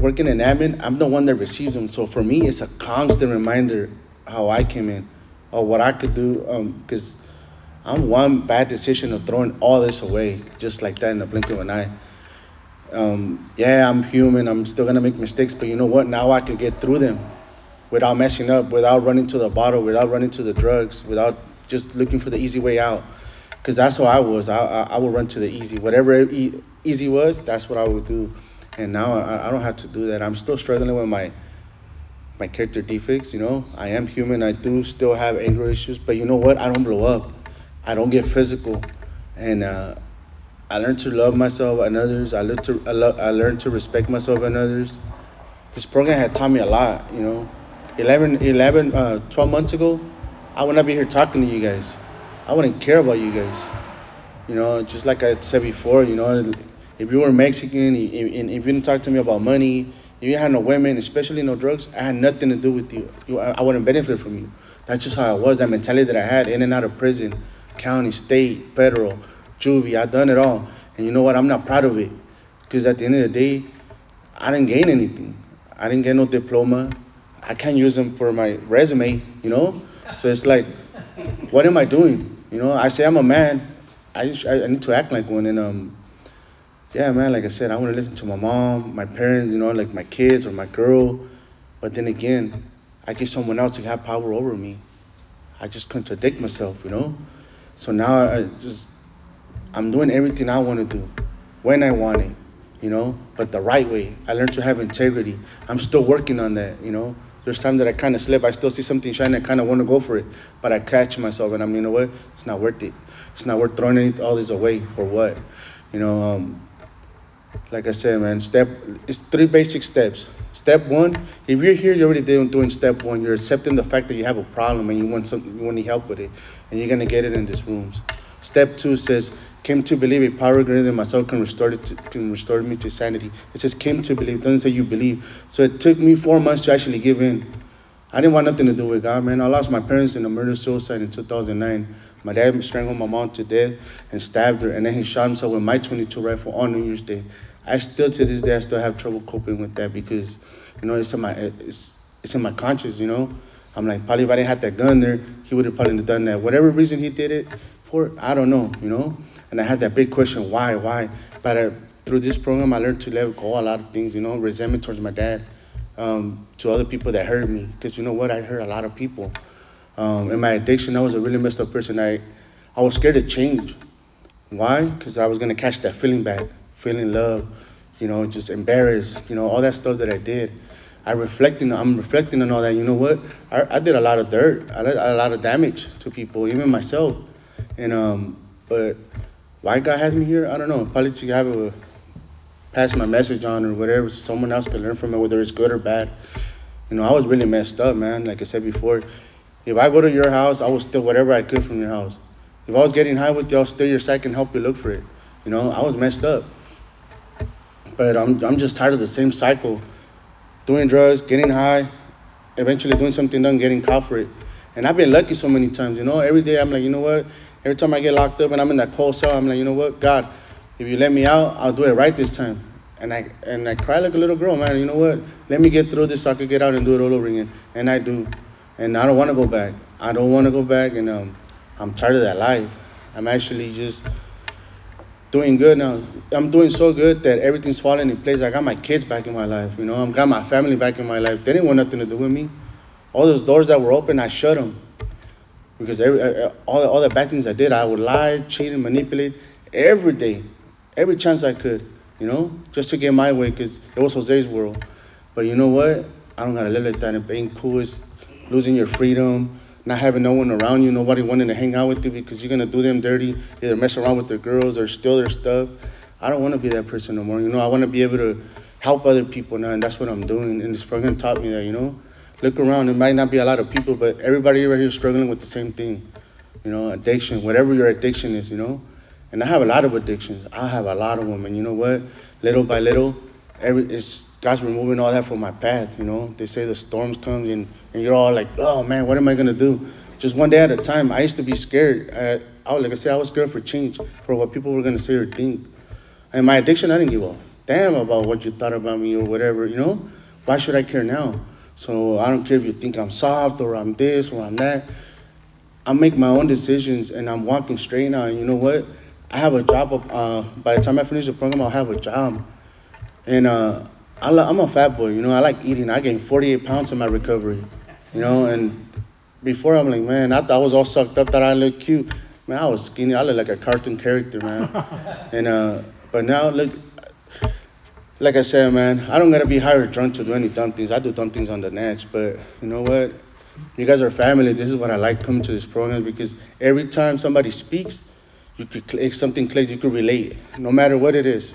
working in admin, I'm the one that receives them. So for me, it's a constant reminder how I came in, or what I could do, because um, I'm one bad decision of throwing all this away just like that in the blink of an eye. Um, yeah, I'm human. I'm still gonna make mistakes, but you know what? Now I can get through them without messing up, without running to the bottle, without running to the drugs, without just looking for the easy way out. Because that's how I was. I, I, I, would run to the easy. Whatever e- easy was, that's what I would do. And now I, I don't have to do that. I'm still struggling with my my character defects, you know. I am human. I do still have anger issues. But you know what? I don't blow up. I don't get physical. And uh, I learned to love myself and others. I learned to I, lo- I learned to respect myself and others. This program had taught me a lot, you know. 11, 11 uh, 12 months ago, I would not be here talking to you guys. I wouldn't care about you guys. You know, just like I said before, you know, if you were Mexican and if you didn't talk to me about money, if you had no women, especially no drugs, I had nothing to do with you. you I wouldn't benefit from you. That's just how I was, that mentality that I had in and out of prison, county, state, federal, juvie, I done it all. And you know what? I'm not proud of it. Because at the end of the day, I didn't gain anything. I didn't get no diploma. I can't use them for my resume, you know? So it's like, what am I doing? You know, I say I'm a man. I, I need to act like one. And um, yeah, man, like I said, I want to listen to my mom, my parents, you know, like my kids or my girl. But then again, I get someone else to have power over me. I just contradict myself, you know? So now I just, I'm doing everything I want to do when I want it, you know, but the right way. I learned to have integrity. I'm still working on that, you know? There's times that I kind of slip. I still see something shiny. I kind of want to go for it, but I catch myself, and I'm, you know what? It's not worth it. It's not worth throwing any, all this away for what? You know, um, like I said, man. Step. It's three basic steps. Step one. If you're here, you're already doing, step one. You're accepting the fact that you have a problem and you want some, you want any help with it, and you're gonna get it in these rooms. Step two says came to believe a power greater than myself can restore, to, can restore me to sanity. It says came to believe. Doesn't say you believe. So it took me four months to actually give in. I didn't want nothing to do with God, man. I lost my parents in a murder suicide in 2009. My dad strangled my mom to death and stabbed her, and then he shot himself with my 22 rifle on New Year's Day. I still, to this day, I still have trouble coping with that because, you know, it's in my it's it's in my conscience. You know, I'm like, probably if I didn't have that gun there, he would have probably done that. Whatever reason he did it for, I don't know. You know, and I had that big question, why, why? But uh, through this program, I learned to let go a lot of things, you know, resentment towards my dad, um, to other people that hurt me. Because you know what? I hurt a lot of people. Um, in my addiction, I was a really messed up person. I, I was scared to change. Why? Because I was going to catch that feeling back, feeling love, you know, just embarrassed, you know, all that stuff that I did. I reflecting, I'm reflecting on all that. You know what? I, I did a lot of dirt. I did a lot of damage to people, even myself. And um, but why God has me here, I don't know. Probably to have a pass my message on or whatever, so someone else can learn from it, whether it's good or bad. You know, I was really messed up, man. Like I said before, if I go to your house, I will steal whatever I could from your house. If I was getting high with you, I'll steal your sack and help you look for it. You know, I was messed up. But I'm, I'm just tired of the same cycle. Doing drugs, getting high, eventually doing something done, getting caught for it. And I've been lucky so many times, you know. Every day I'm like, you know what? Every time I get locked up and I'm in that cold cell, I'm like, you know what? God, if you let me out, I'll do it right this time. And I and I cry like a little girl, man. You know what? Let me get through this so I could get out and do it all over again. And I do. And I don't want to go back. I don't want to go back. And um, I'm tired of that life. I'm actually just doing good now. I'm doing so good that everything's falling in place. I got my kids back in my life. You know, I've got my family back in my life. They didn't want nothing to do with me. All those doors that were open, I shut them. Because every, uh, all, all the bad things I did, I would lie, cheat, and manipulate every day, every chance I could, you know, just to get my way, because it was Jose's world. But you know what? I don't gotta live like that. And being cool is losing your freedom, not having no one around you, nobody wanting to hang out with you because you're gonna do them dirty, either mess around with their girls or steal their stuff. I don't want to be that person no more. You know, I want to be able to help other people now, and that's what I'm doing. And this program taught me that. You know, look around. It might not be a lot of people, but everybody right here is struggling with the same thing. You know, addiction, whatever your addiction is. You know, and I have a lot of addictions. I have a lot of them, and you know what? Little by little, every it's God's removing all that from my path. You know, they say the storms come, and and you're all like, oh man, what am I gonna do? Just one day at a time. I used to be scared. I, I was, like I said, I was scared for change, for what people were gonna say or think. And my addiction, I didn't give a damn about what you thought about me or whatever, you know? Why should I care now? So I don't care if you think I'm soft or I'm this or I'm that. I make my own decisions and I'm walking straight now. And you know what? I have a job. Uh, by the time I finish the program, I'll have a job. And uh, I lo- I'm a fat boy, you know? I like eating. I gained 48 pounds in my recovery, you know? And before, I'm like, man, I thought I was all sucked up that I look cute. Man, I was skinny. I look like a cartoon character, man. and uh, but now, look, like I said, man, I don't gotta be high or drunk to do any dumb things. I do dumb things on the net, but you know what? You guys are family. This is what I like coming to this program because every time somebody speaks, you could click something clicks, you could relate, no matter what it is.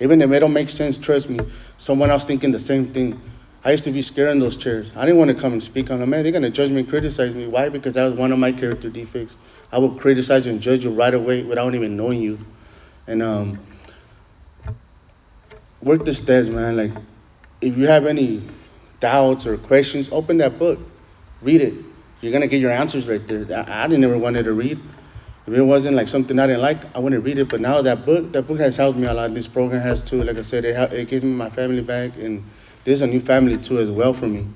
Even if it don't make sense, trust me, someone else thinking the same thing. I used to be scared in those chairs. I didn't want to come and speak on them. Man, they're gonna judge me and criticize me. Why? Because that was one of my character defects. I would criticize and judge you right away without even knowing you. And um, work the steps, man. Like, if you have any doubts or questions, open that book, read it. You're gonna get your answers right there. I, I didn't ever wanted to read. If it wasn't like something I didn't like, I wouldn't read it. But now that book, that book has helped me a lot. This program has too. Like I said, it, it gives me my family back, and there's a new family too as well for me.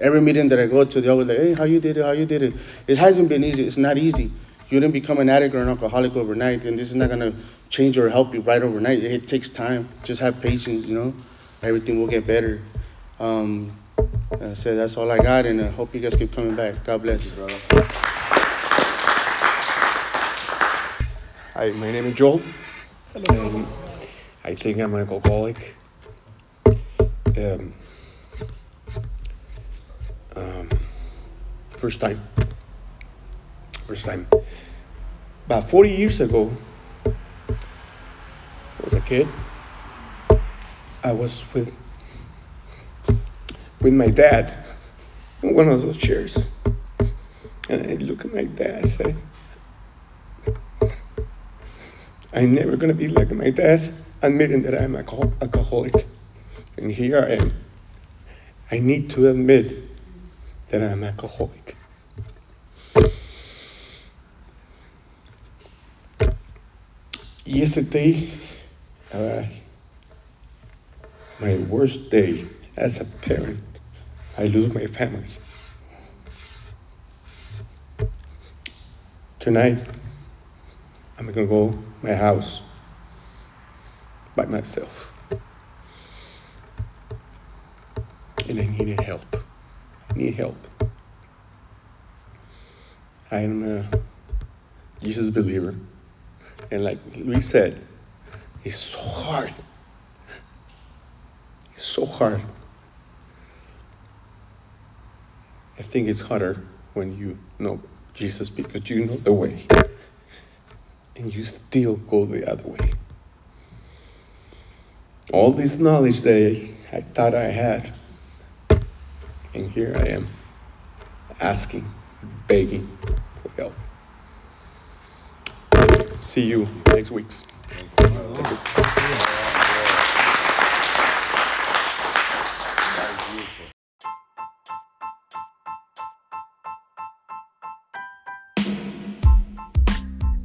Every meeting that I go to, they always like, "Hey, how you did it? How you did it?" It hasn't been easy. It's not easy. You didn't become an addict or an alcoholic overnight, and this is not gonna change or help you right overnight. It takes time. Just have patience. You know, everything will get better. Um, like I said that's all I got, and I hope you guys keep coming back. God bless. Hi, my name is Joel. And I think I'm an alcoholic. Um, um, first time. First time. About 40 years ago, I was a kid. I was with with my dad in one of those chairs. And I look at my dad and say, I'm never gonna be like my dad, admitting that I'm alcohol- alcoholic. And here I am. I need to admit that I'm alcoholic. Yesterday, my worst day as a parent, I lose my family. Tonight, I'm gonna go my house by myself. And I needed help. I need help. I am a Jesus believer. And like Luis said, it's so hard. It's so hard. I think it's harder when you know Jesus because you know the way. and you still go the other way. All this knowledge that I thought I had, and here I am asking, begging for help. See you next week.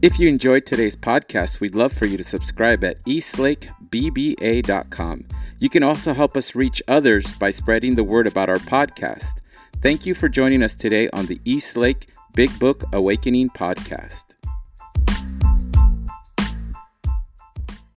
If you enjoyed today's podcast, we'd love for you to subscribe at eastlakebba.com. You can also help us reach others by spreading the word about our podcast. Thank you for joining us today on the East Lake Big Book Awakening podcast.